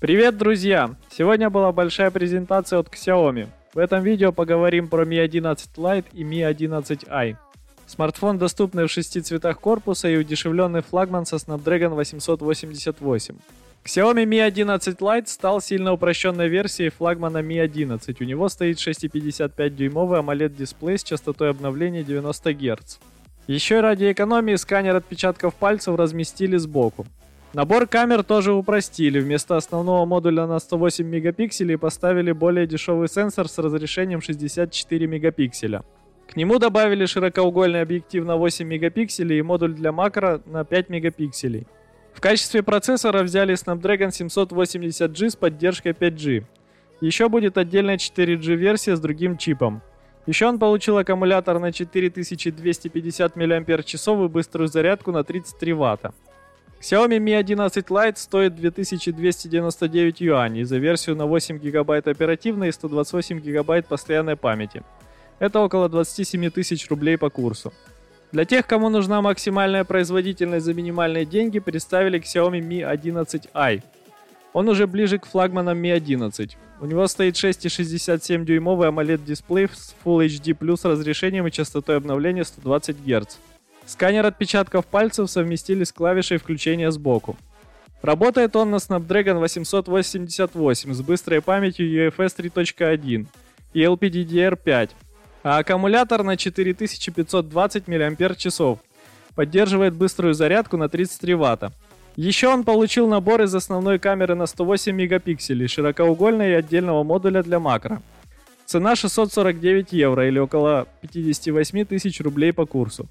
Привет, друзья! Сегодня была большая презентация от Xiaomi. В этом видео поговорим про Mi 11 Lite и Mi 11i. Смартфон доступный в шести цветах корпуса и удешевленный флагман со Snapdragon 888. Xiaomi Mi 11 Lite стал сильно упрощенной версией флагмана Mi 11. У него стоит 6,55-дюймовый AMOLED-дисплей с частотой обновления 90 Гц. Еще ради экономии сканер отпечатков пальцев разместили сбоку. Набор камер тоже упростили. Вместо основного модуля на 108 мегапикселей поставили более дешевый сенсор с разрешением 64 мегапикселя. К нему добавили широкоугольный объектив на 8 мегапикселей и модуль для макро на 5 мегапикселей. В качестве процессора взяли Snapdragon 780G с поддержкой 5G. Еще будет отдельная 4G версия с другим чипом. Еще он получил аккумулятор на 4250 мАч и быструю зарядку на 33 Вт. Xiaomi Mi 11 Lite стоит 2299 юаней за версию на 8 гигабайт оперативной и 128 гигабайт постоянной памяти. Это около 27 тысяч рублей по курсу. Для тех, кому нужна максимальная производительность за минимальные деньги, представили Xiaomi Mi 11i. Он уже ближе к флагманам Mi 11. У него стоит 6,67 дюймовый AMOLED дисплей с Full HD разрешением и частотой обновления 120 Гц. Сканер отпечатков пальцев совместили с клавишей включения сбоку. Работает он на Snapdragon 888 с быстрой памятью UFS 3.1 и LPDDR5, а аккумулятор на 4520 мАч. Поддерживает быструю зарядку на 33 Вт. Еще он получил набор из основной камеры на 108 мегапикселей, широкоугольной и отдельного модуля для макро. Цена 649 евро или около 58 тысяч рублей по курсу.